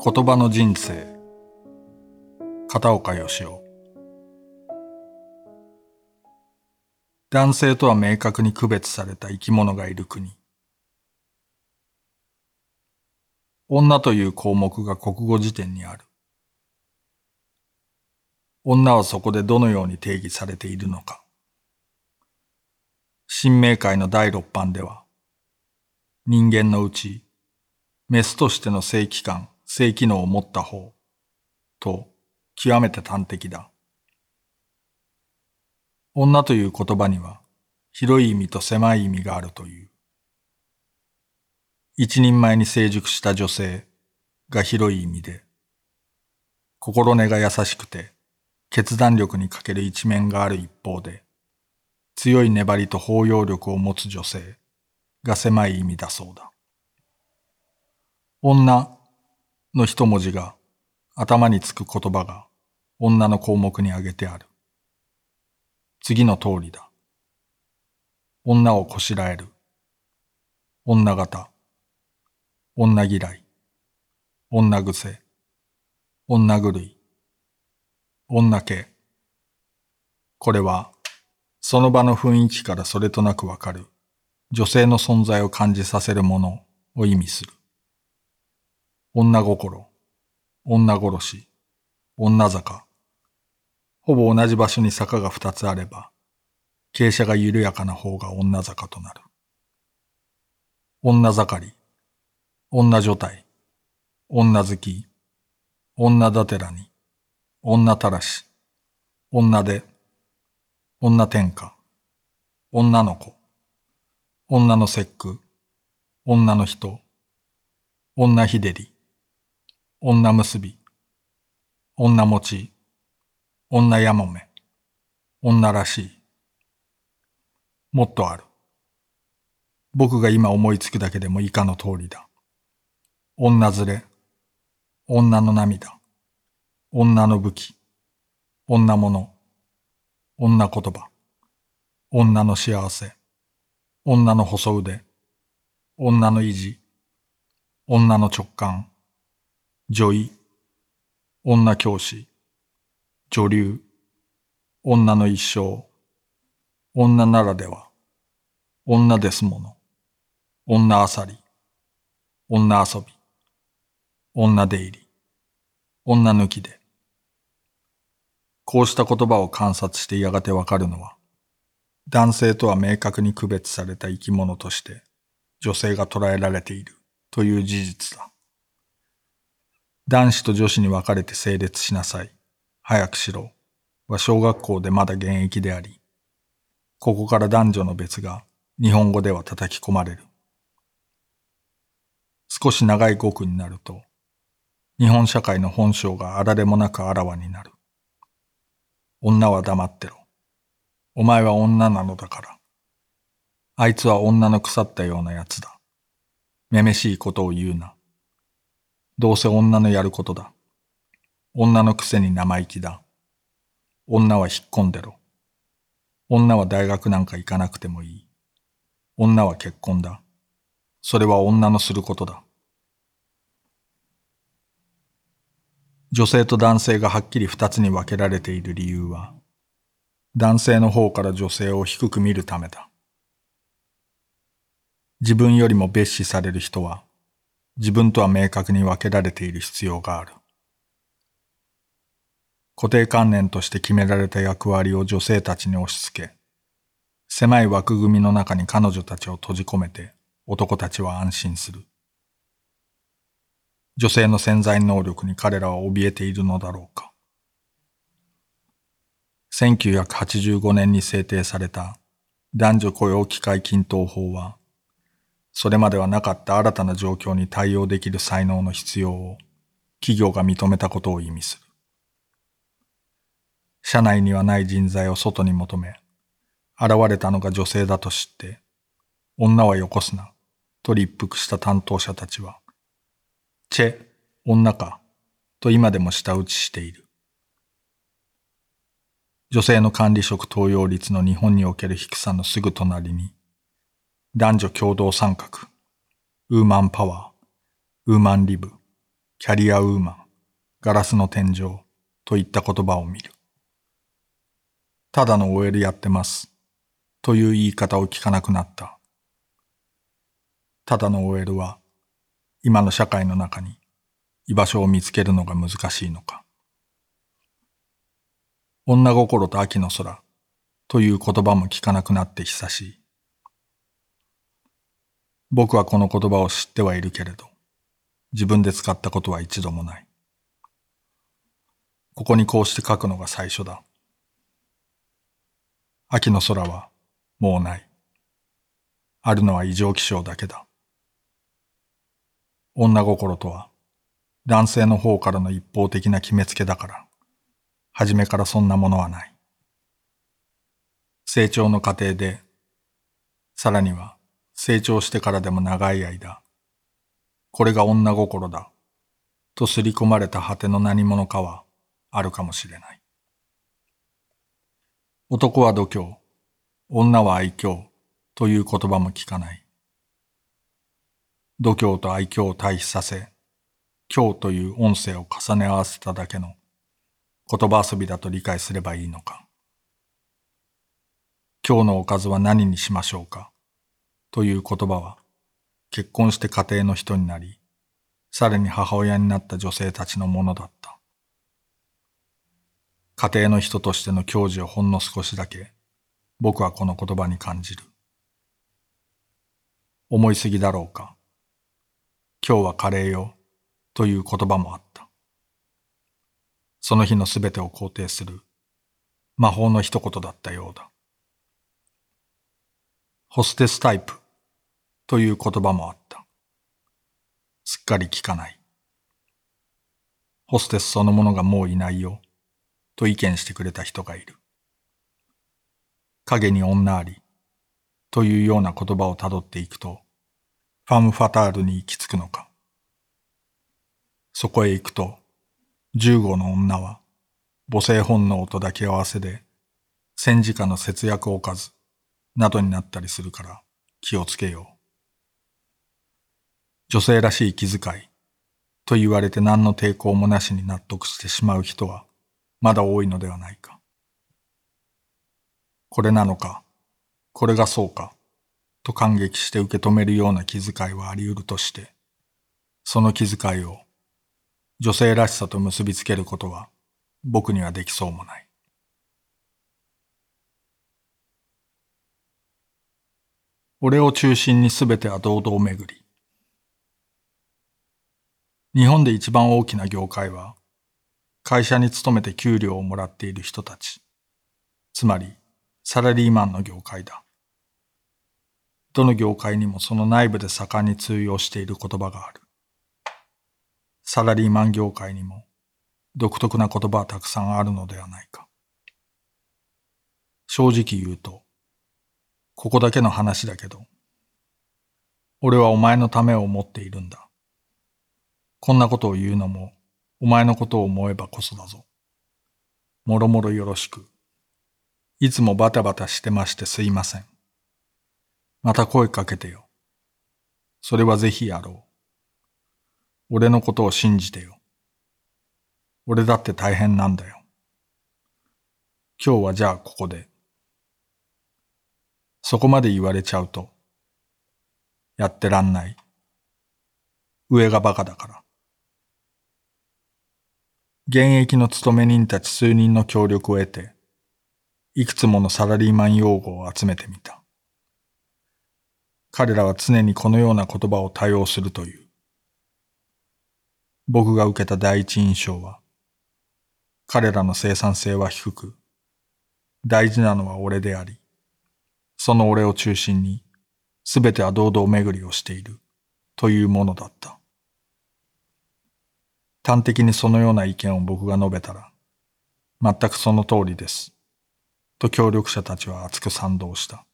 言葉の人生。片岡義雄。男性とは明確に区別された生き物がいる国。女という項目が国語辞典にある。女はそこでどのように定義されているのか。新明会の第六版では人間のうちメスとしての性器官、性機能を持った方と極めて端的だ。女という言葉には広い意味と狭い意味があるという。一人前に成熟した女性が広い意味で、心根が優しくて決断力に欠ける一面がある一方で、強い粘りと包容力を持つ女性が狭い意味だそうだ。女の一文字が頭につく言葉が女の項目に挙げてある。次の通りだ。女をこしらえる。女型。女嫌い。女癖。女狂い。女系。これは、その場の雰囲気からそれとなくわかる女性の存在を感じさせるものを意味する。女心、女殺し、女坂。ほぼ同じ場所に坂が二つあれば、傾斜が緩やかな方が女坂となる。女盛り、女女体、女好き、女だてらに、女たらし、女で、女天下、女の子、女の節句、女の人、女ひでり、女結び、女持ち、女やもめ、女らしい。もっとある。僕が今思いつくだけでも以下の通りだ。女連れ、女の涙、女の武器、女物、女言葉、女の幸せ、女の細腕、女の意地、女の直感、女医、女教師、女流、女の一生、女ならでは、女ですもの、女あさり、女遊び、女出入り、女抜きで。こうした言葉を観察してやがてわかるのは、男性とは明確に区別された生き物として女性が捉えられているという事実だ。男子と女子に分かれて整列しなさい。早くしろ。は小学校でまだ現役であり、ここから男女の別が日本語では叩き込まれる。少し長い語句になると、日本社会の本性があられもなくあらわになる。女は黙ってろ。お前は女なのだから。あいつは女の腐ったようなやつだ。めめしいことを言うな。どうせ女のやることだ。女のくせに生意気だ。女は引っ込んでろ。女は大学なんか行かなくてもいい。女は結婚だ。それは女のすることだ。女性と男性がはっきり二つに分けられている理由は、男性の方から女性を低く見るためだ。自分よりも蔑視される人は、自分とは明確に分けられている必要がある。固定観念として決められた役割を女性たちに押し付け、狭い枠組みの中に彼女たちを閉じ込めて男たちは安心する。女性の潜在能力に彼らは怯えているのだろうか。1985年に制定された男女雇用機会均等法は、それまではなかった新たな状況に対応できる才能の必要を企業が認めたことを意味する。社内にはない人材を外に求め、現れたのが女性だと知って、女はよこすな、と立腹した担当者たちは、チェ、女か、と今でも舌打ちしている。女性の管理職登用率の日本における低さのすぐ隣に、男女共同参画、ウーマンパワー、ウーマンリブ、キャリアウーマン、ガラスの天井といった言葉を見る。ただの OL やってますという言い方を聞かなくなった。ただの OL は今の社会の中に居場所を見つけるのが難しいのか。女心と秋の空という言葉も聞かなくなって久しい。僕はこの言葉を知ってはいるけれど、自分で使ったことは一度もない。ここにこうして書くのが最初だ。秋の空はもうない。あるのは異常気象だけだ。女心とは男性の方からの一方的な決めつけだから、初めからそんなものはない。成長の過程で、さらには成長してからでも長い間、これが女心だ、と刷り込まれた果ての何者かはあるかもしれない。男は度胸、女は愛嬌という言葉も聞かない。度胸と愛嬌を対比させ、今日という音声を重ね合わせただけの言葉遊びだと理解すればいいのか。今日のおかずは何にしましょうかという言葉は結婚して家庭の人になり、さらに母親になった女性たちのものだった。家庭の人としての矜持をほんの少しだけ僕はこの言葉に感じる。思いすぎだろうか。今日はカレーよ。という言葉もあった。その日のすべてを肯定する魔法の一言だったようだ。ホステスタイプという言葉もあった。すっかり聞かない。ホステスそのものがもういないよと意見してくれた人がいる。影に女ありというような言葉をたどっていくと、ファム・ファタールに行き着くのか。そこへ行くと、十五の女は母性本能と抱き合わせで戦時下の節約おかずなどになったりするから気をつけよう。女性らしい気遣いと言われて何の抵抗もなしに納得してしまう人はまだ多いのではないか。これなのか、これがそうか、と感激して受け止めるような気遣いはあり得るとして、その気遣いを女性らしさと結びつけることは僕にはできそうもない。俺を中心にすべては堂々巡り。日本で一番大きな業界は、会社に勤めて給料をもらっている人たち、つまりサラリーマンの業界だ。どの業界にもその内部で盛んに通用している言葉がある。サラリーマン業界にも独特な言葉はたくさんあるのではないか。正直言うと、ここだけの話だけど、俺はお前のためを思っているんだ。こんなことを言うのも、お前のことを思えばこそだぞ。もろもろよろしく。いつもバタバタしてましてすいません。また声かけてよ。それはぜひやろう。俺のことを信じてよ。俺だって大変なんだよ。今日はじゃあここで。そこまで言われちゃうと、やってらんない。上がバカだから。現役の勤め人たち数人の協力を得て、いくつものサラリーマン用語を集めてみた。彼らは常にこのような言葉を多用するという。僕が受けた第一印象は、彼らの生産性は低く、大事なのは俺であり、その俺を中心に、すべては堂々巡りをしている、というものだった。端的にそのような意見を僕が述べたら、全くその通りです。と協力者たちは熱く賛同した。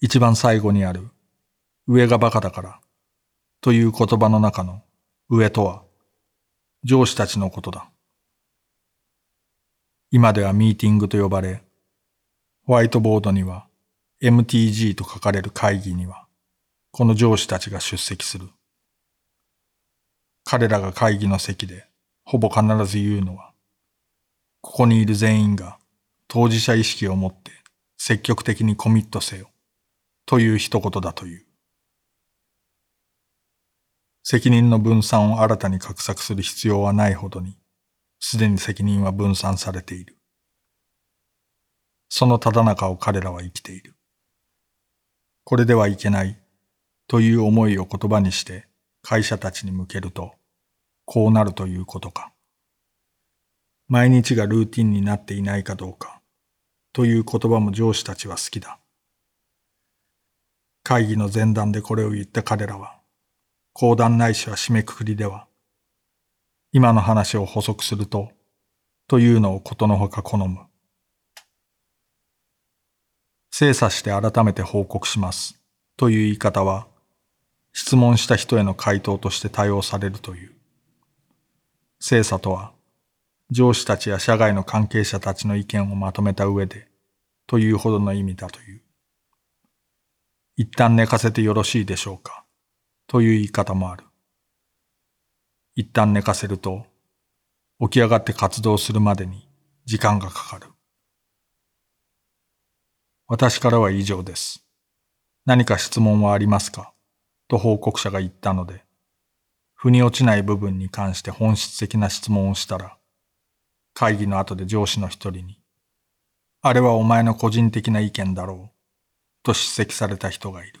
一番最後にある、上が馬鹿だからという言葉の中の上とは上司たちのことだ。今ではミーティングと呼ばれ、ホワイトボードには MTG と書かれる会議には、この上司たちが出席する。彼らが会議の席でほぼ必ず言うのは、ここにいる全員が当事者意識を持って積極的にコミットせよという一言だという。責任の分散を新たに画策する必要はないほどに、すでに責任は分散されている。そのただ中を彼らは生きている。これではいけないという思いを言葉にして会社たちに向けると、こうなるということか。毎日がルーティンになっていないかどうかという言葉も上司たちは好きだ。会議の前段でこれを言った彼らは、講談ないしは締めくくりでは、今の話を補足すると、というのをことのほか好む。精査して改めて報告します。という言い方は、質問した人への回答として対応されるという。精査とは、上司たちや社外の関係者たちの意見をまとめた上で、というほどの意味だという。一旦寝かせてよろしいでしょうか。という言い方もある。一旦寝かせると、起き上がって活動するまでに時間がかかる。私からは以上です。何か質問はありますか？と報告者が言ったので、腑に落ちない部分に関して本質的な質問をしたら、会議の後で上司の一人に、あれはお前の個人的な意見だろう、と叱責された人がいる。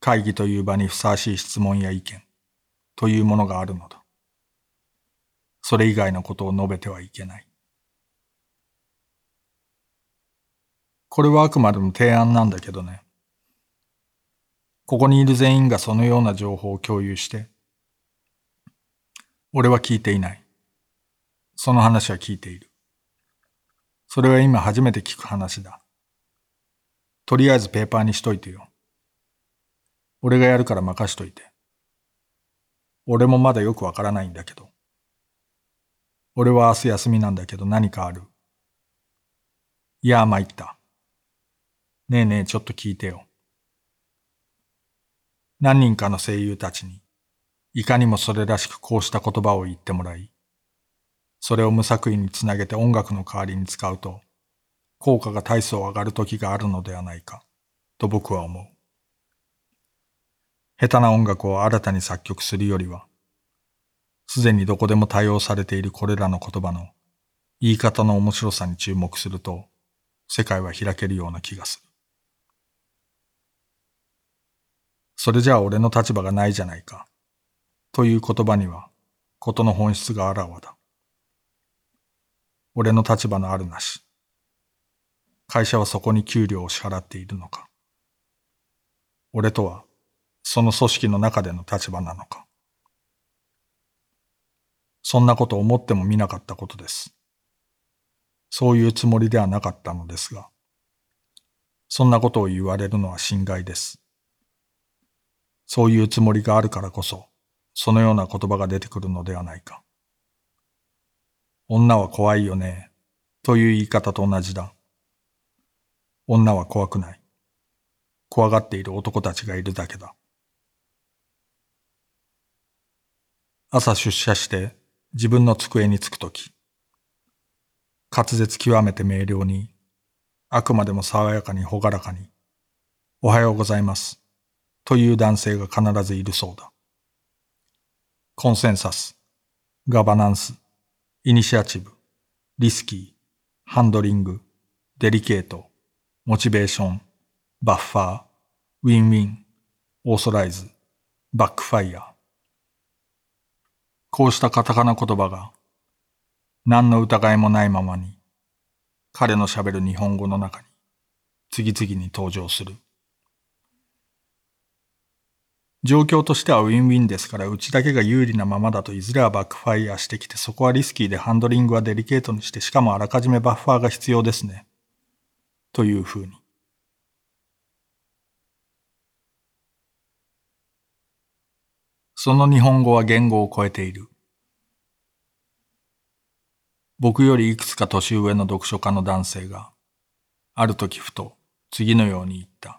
会議という場にふさわしい質問や意見というものがあるのだ。それ以外のことを述べてはいけない。これはあくまでも提案なんだけどね。ここにいる全員がそのような情報を共有して、俺は聞いていない。その話は聞いている。それは今初めて聞く話だ。とりあえずペーパーにしといてよ。俺がやるから任しといて。俺もまだよくわからないんだけど。俺は明日休みなんだけど何かある？いや、参った。ねえねえちょっと聞いてよ。何人かの声優たちに、いかにもそれらしくこうした言葉を言ってもらい、それを無作為につなげて音楽の代わりに使うと、効果が大層上がる時があるのではないか、と僕は思う。下手な音楽を新たに作曲するよりは、すでにどこでも対応されているこれらの言葉の言い方の面白さに注目すると、世界は開けるような気がする。それじゃあ俺の立場がないじゃないか。という言葉には、ことの本質があらわだ。俺の立場のあるなし。会社はそこに給料を支払っているのか。俺とは、その組織の中での立場なのか。そんなこと思ってもみなかったことです。そういうつもりではなかったのですが、そんなことを言われるのは心外です。そういうつもりがあるからこそ、そのような言葉が出てくるのではないか。女は怖いよね、という言い方と同じだ。女は怖くない。怖がっている男たちがいるだけだ。朝出社して自分の机に着くとき、滑舌極めて明瞭に、あくまでも爽やかにほがらかに、おはようございます、という男性が必ずいるそうだ。コンセンサス、ガバナンス、イニシアチブ、リスキー、ハンドリング、デリケート、モチベーション、バッファー、ウィンウィン、オーソライズ、バックファイア。こうしたカタカナ言葉が、何の疑いもないままに、彼の喋る日本語の中に、次々に登場する。状況としてはウィンウィンですから、うちだけが有利なままだといずれはバックファイアしてきて、そこはリスキーでハンドリングはデリケートにして、しかもあらかじめバッファーが必要ですね。というふうに。その日本語は言語を超えている。僕よりいくつか年上の読書家の男性が、ある時ふと次のように言った。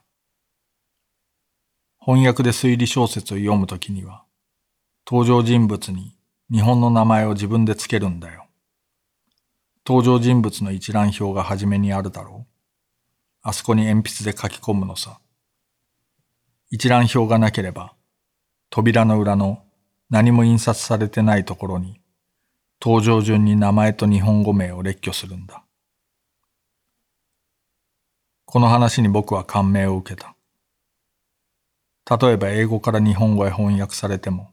翻訳で推理小説を読むときには、登場人物に日本の名前を自分でつけるんだよ。登場人物の一覧表が初めにあるだろう。あそこに鉛筆で書き込むのさ。一覧表がなければ、扉の裏の何も印刷されてないところに、登場順に名前と日本語名を列挙するんだ。この話に僕は感銘を受けた。例えば英語から日本語へ翻訳されても、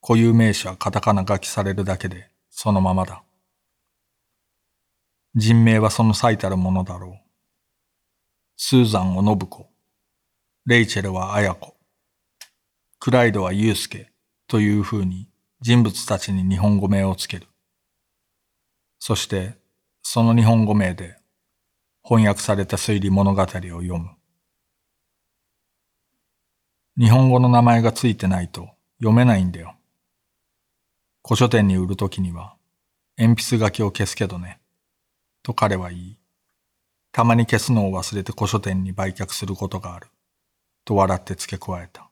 固有名詞はカタカナ書きされるだけでそのままだ。人名はその最たるものだろう。スーザンを信子、レイチェルは綾子、クライドはユースケというふうに人物たちに日本語名をつける。そしてその日本語名で翻訳された推理物語を読む。日本語の名前がついてないと読めないんだよ。古書店に売るときには鉛筆書きを消すけどね。と彼は言い、たまに消すのを忘れて古書店に売却することがある。と笑って付け加えた。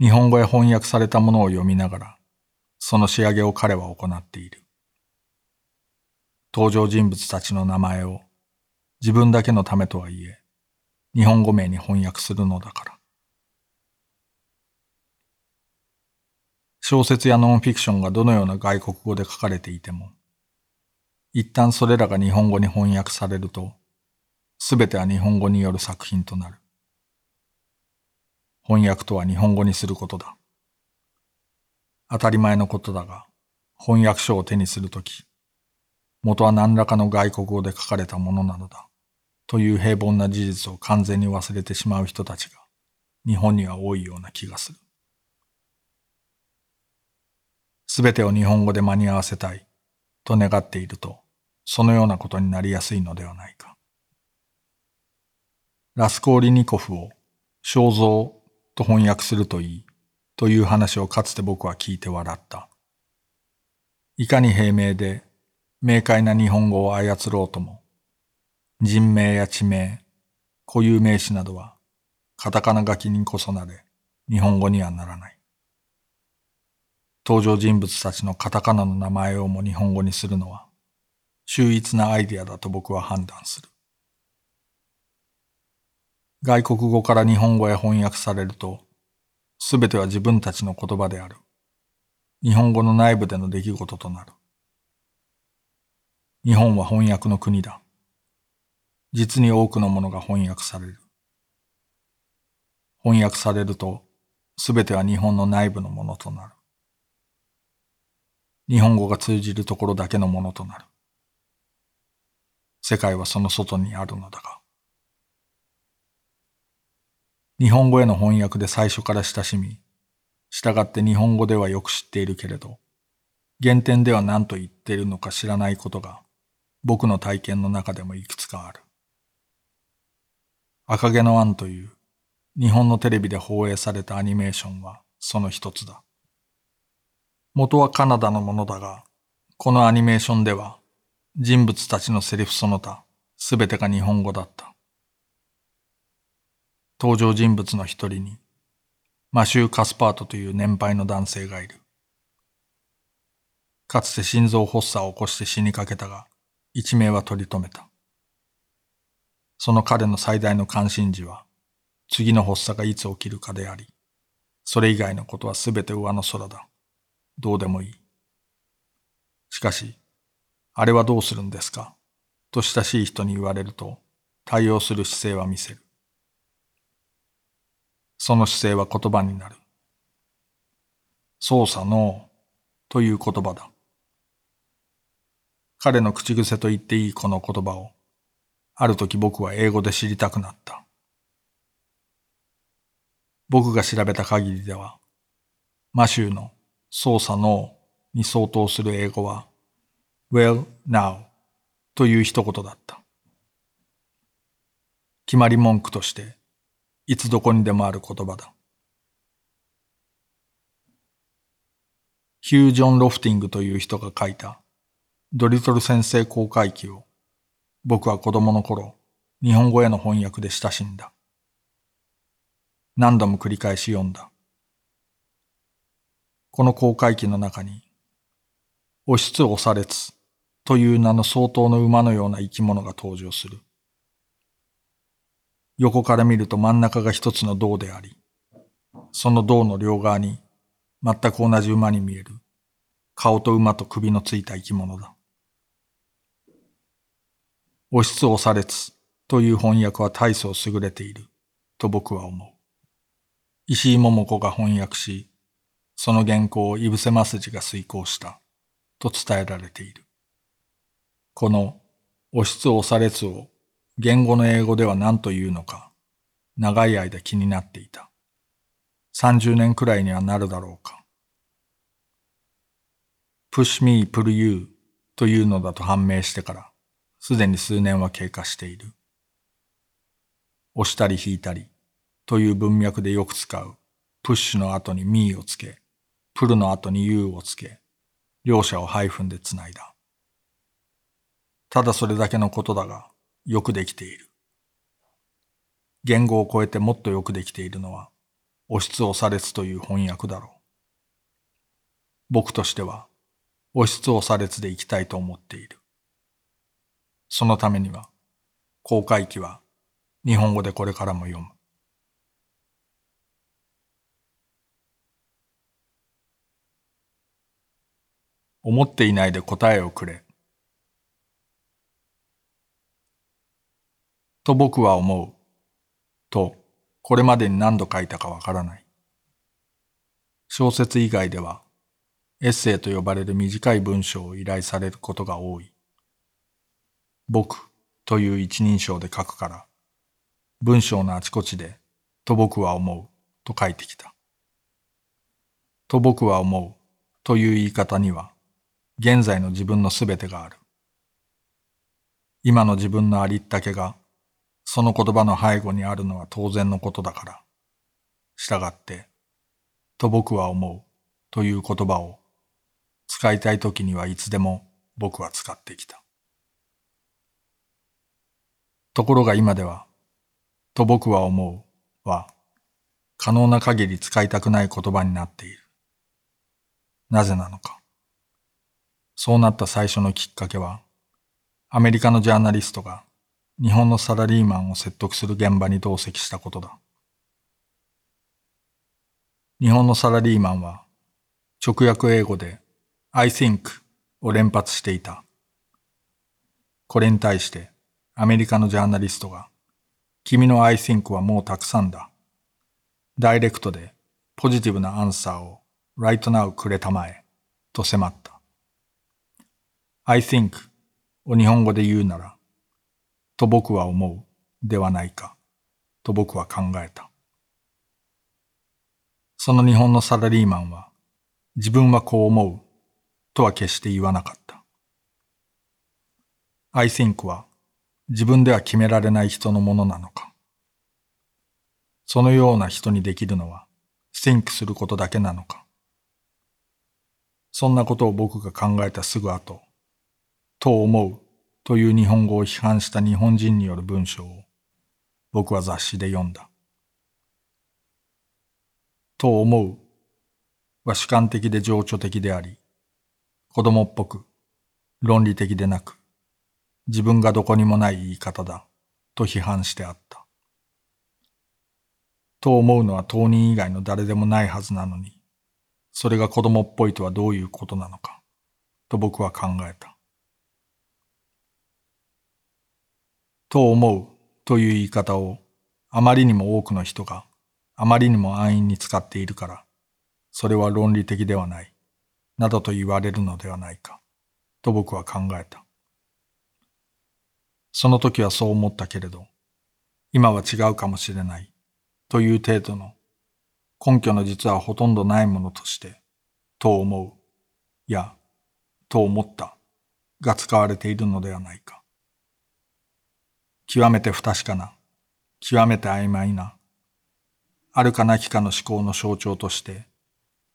日本語へ翻訳されたものを読みながら、その仕上げを彼は行っている。登場人物たちの名前を自分だけのためとはいえ、日本語名に翻訳するのだから。小説やノンフィクションがどのような外国語で書かれていても、一旦それらが日本語に翻訳されると、すべては日本語による作品となる。翻訳とは日本語にすることだ。当たり前のことだが、翻訳書を手にするとき、元は何らかの外国語で書かれたものなのだ。という平凡な事実を完全に忘れてしまう人たちが日本には多いような気がする。すべてを日本語で間に合わせたいと願っていると、そのようなことになりやすいのではないか。ラスコーリニコフを肖像と翻訳するといいという話をかつて僕は聞いて笑った。いかに平明で明快な日本語を操ろうとも、人名や地名、固有名詞などはカタカナ書きにこそなれ日本語にはならない。登場人物たちのカタカナの名前をも日本語にするのは、秀逸なアイディアだと僕は判断する。外国語から日本語へ翻訳されると、すべては自分たちの言葉である。日本語の内部での出来事となる。日本は翻訳の国だ。実に多くのものが翻訳される。翻訳されると、すべては日本の内部のものとなる。日本語が通じるところだけのものとなる。世界はその外にあるのだが。日本語への翻訳で最初から親しみ、従って日本語ではよく知っているけれど、原点では何と言っているのか知らないことが、僕の体験の中でもいくつかある。赤毛のアンという日本のテレビで放映されたアニメーションはその一つだ。元はカナダのものだが、このアニメーションでは人物たちのセリフその他すべてが日本語だった。登場人物の一人にマシュー・カスパートという年配の男性がいる。かつて心臓発作を起こして死にかけたが、一命は取り留めた。その彼の最大の関心事は、次の発作がいつ起きるかであり、それ以外のことはすべて上の空だ。どうでもいい。しかし、あれはどうするんですか？と親しい人に言われると、対応する姿勢は見せる。その姿勢は言葉になる。操作のという言葉だ。彼の口癖と言っていいこの言葉を、ある時僕は英語で知りたくなった。僕が調べた限りでは、マシューの操作のに相当する英語は well now という一言だった。決まり文句としていつどこにでもある言葉だ。ヒュー・ジョン・ロフティングという人が書いたドリトル先生公開記を僕は子供の頃日本語への翻訳で親しんだ。何度も繰り返し読んだ。この航海機の中に、押しつ押されつという名の相当の馬のような生き物が登場する。横から見ると真ん中が一つの銅であり、その銅の両側に全く同じ馬に見える顔と馬と首のついた生き物だ。押しつ押されつという翻訳は大層優れていると僕は思う。石井桃子が翻訳し、その原稿を井伏正治が遂行したと伝えられている。この押しつ押されつを言語の英語では何というのか長い間気になっていた。30年くらいにはなるだろうか。push me, pull you というのだと判明してからすでに数年は経過している。押したり引いたりという文脈でよく使うプッシュの後に me をつけプルの後に U をつけ、両者をハイフンでつないだ。ただそれだけのことだが、よくできている。言語を超えてもっとよくできているのは、押しつ押されつという翻訳だろう。僕としては、押しつ押されつでいきたいと思っている。そのためには、公開機は日本語でこれからも読む。思っていないで答えをくれ。と僕は思う。と、これまでに何度書いたかわからない。小説以外では、エッセイと呼ばれる短い文章を依頼されることが多い。僕という一人称で書くから、文章のあちこちで、と僕は思うと書いてきた。と僕は思うという言い方には、現在の自分のすべてがある。今の自分のありったけが、その言葉の背後にあるのは当然のことだから。従って、と僕は思うという言葉を使いたい時にはいつでも僕は使ってきた。ところが今では、と僕は思うは、可能な限り使いたくない言葉になっている。なぜなのか。そうなった最初のきっかけは、アメリカのジャーナリストが日本のサラリーマンを説得する現場に同席したことだ。日本のサラリーマンは直訳英語で I think を連発していた。これに対してアメリカのジャーナリストが君の I think はもうたくさんだ。ダイレクトでポジティブなアンサーを right now くれたまえと迫った。I think を日本語で言うなら、と僕は思うではないか、と僕は考えた。その日本のサラリーマンは、自分はこう思うとは決して言わなかった。I think は自分では決められない人のものなのか。そのような人にできるのは think することだけなのか。そんなことを僕が考えたすぐ後、と思うという日本語を批判した日本人による文章を僕は雑誌で読んだ。と思うは主観的で情緒的であり、子供っぽく論理的でなく、自分がどこにもない言い方だと批判してあった。と思うのは当人以外の誰でもないはずなのに、それが子供っぽいとはどういうことなのか、と僕は考えた。と思うという言い方をあまりにも多くの人があまりにも安易に使っているから、それは論理的ではない、などと言われるのではないか、と僕は考えた。その時はそう思ったけれど、今は違うかもしれない、という程度の根拠の実はほとんどないものとして、と思う、や、と思った、が使われているのではないか。極めて不確かな、極めて曖昧な、あるかなきかの思考の象徴として、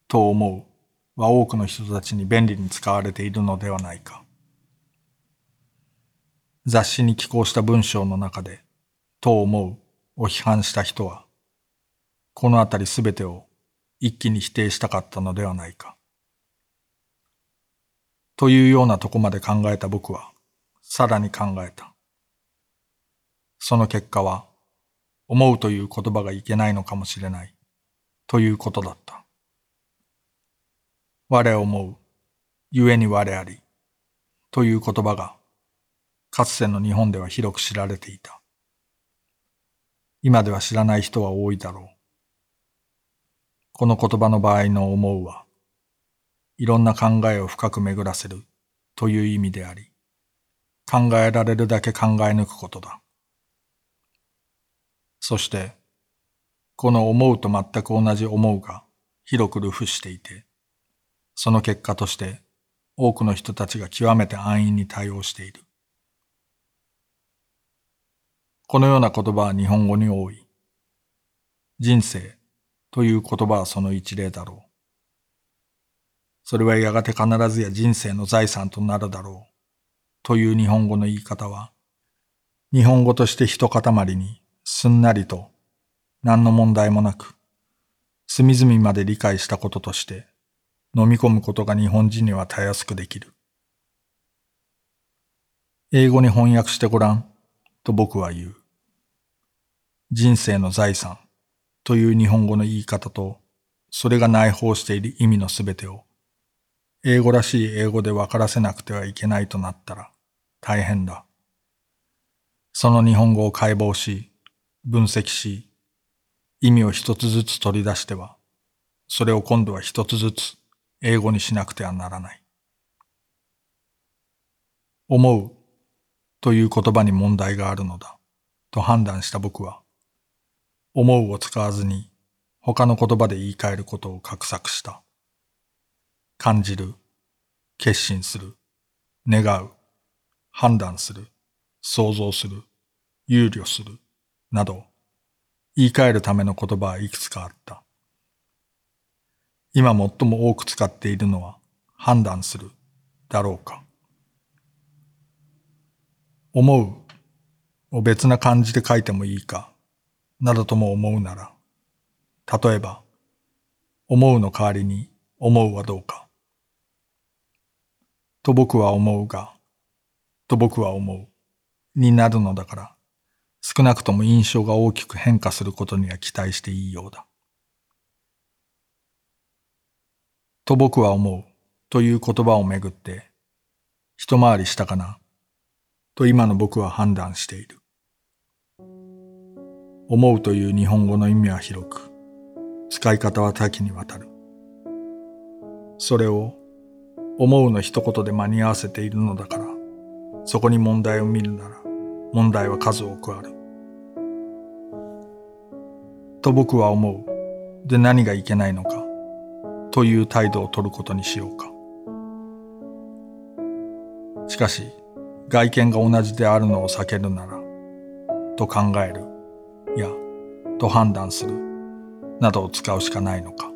と思うは多くの人たちに便利に使われているのではないか。雑誌に寄稿した文章の中で、と思うを批判した人は、このあたりすべてを一気に否定したかったのではないか。というようなとこまで考えた僕は、さらに考えた。その結果は、思うという言葉がいけないのかもしれない、ということだった。我思う、故に我あり、という言葉が、かつての日本では広く知られていた。今では知らない人は多いだろう。この言葉の場合の思うは、いろんな考えを深く巡らせるという意味であり、考えられるだけ考え抜くことだ。そして、この思うと全く同じ思うが広く流布していて、その結果として多くの人たちが極めて安易に対応している。このような言葉は日本語に多い。人生という言葉はその一例だろう。それはやがて必ずや人生の財産となるだろう。という日本語の言い方は、日本語として一塊にすんなりと何の問題もなく、隅々まで理解したこととして飲み込むことが日本人にはたやすくできる。英語に翻訳してごらんと僕は言う。人生の財産という日本語の言い方と、それが内包している意味のすべてを、英語らしい英語で分からせなくてはいけないとなったら大変だ。その日本語を解剖し、分析し、意味を一つずつ取り出しては、それを今度は一つずつ英語にしなくてはならない。思うという言葉に問題があるのだと判断した僕は、思うを使わずに他の言葉で言い換えることを画策した。感じる、決心する、願う、判断する、想像する、憂慮する、など、言い換えるための言葉はいくつかあった。今最も多く使っているのは判断するだろうか。思うを別な漢字で書いてもいいかなどとも思うなら、例えば、思うの代わりに思うはどうか。と僕は思うが、と僕は思う、になるのだから、少なくとも印象が大きく変化することには期待していいようだ。と僕は思うという言葉をめぐって、一回りしたかな、と今の僕は判断している。思うという日本語の意味は広く、使い方は多岐にわたる。それを思うの一言で間に合わせているのだから、そこに問題を見るなら問題は数多くある。と僕は思う。で何がいけないのか、という態度を取ることにしようか。しかし、外見が同じであるのを避けるなら、と考える。やと判断するなどを使うしかないのか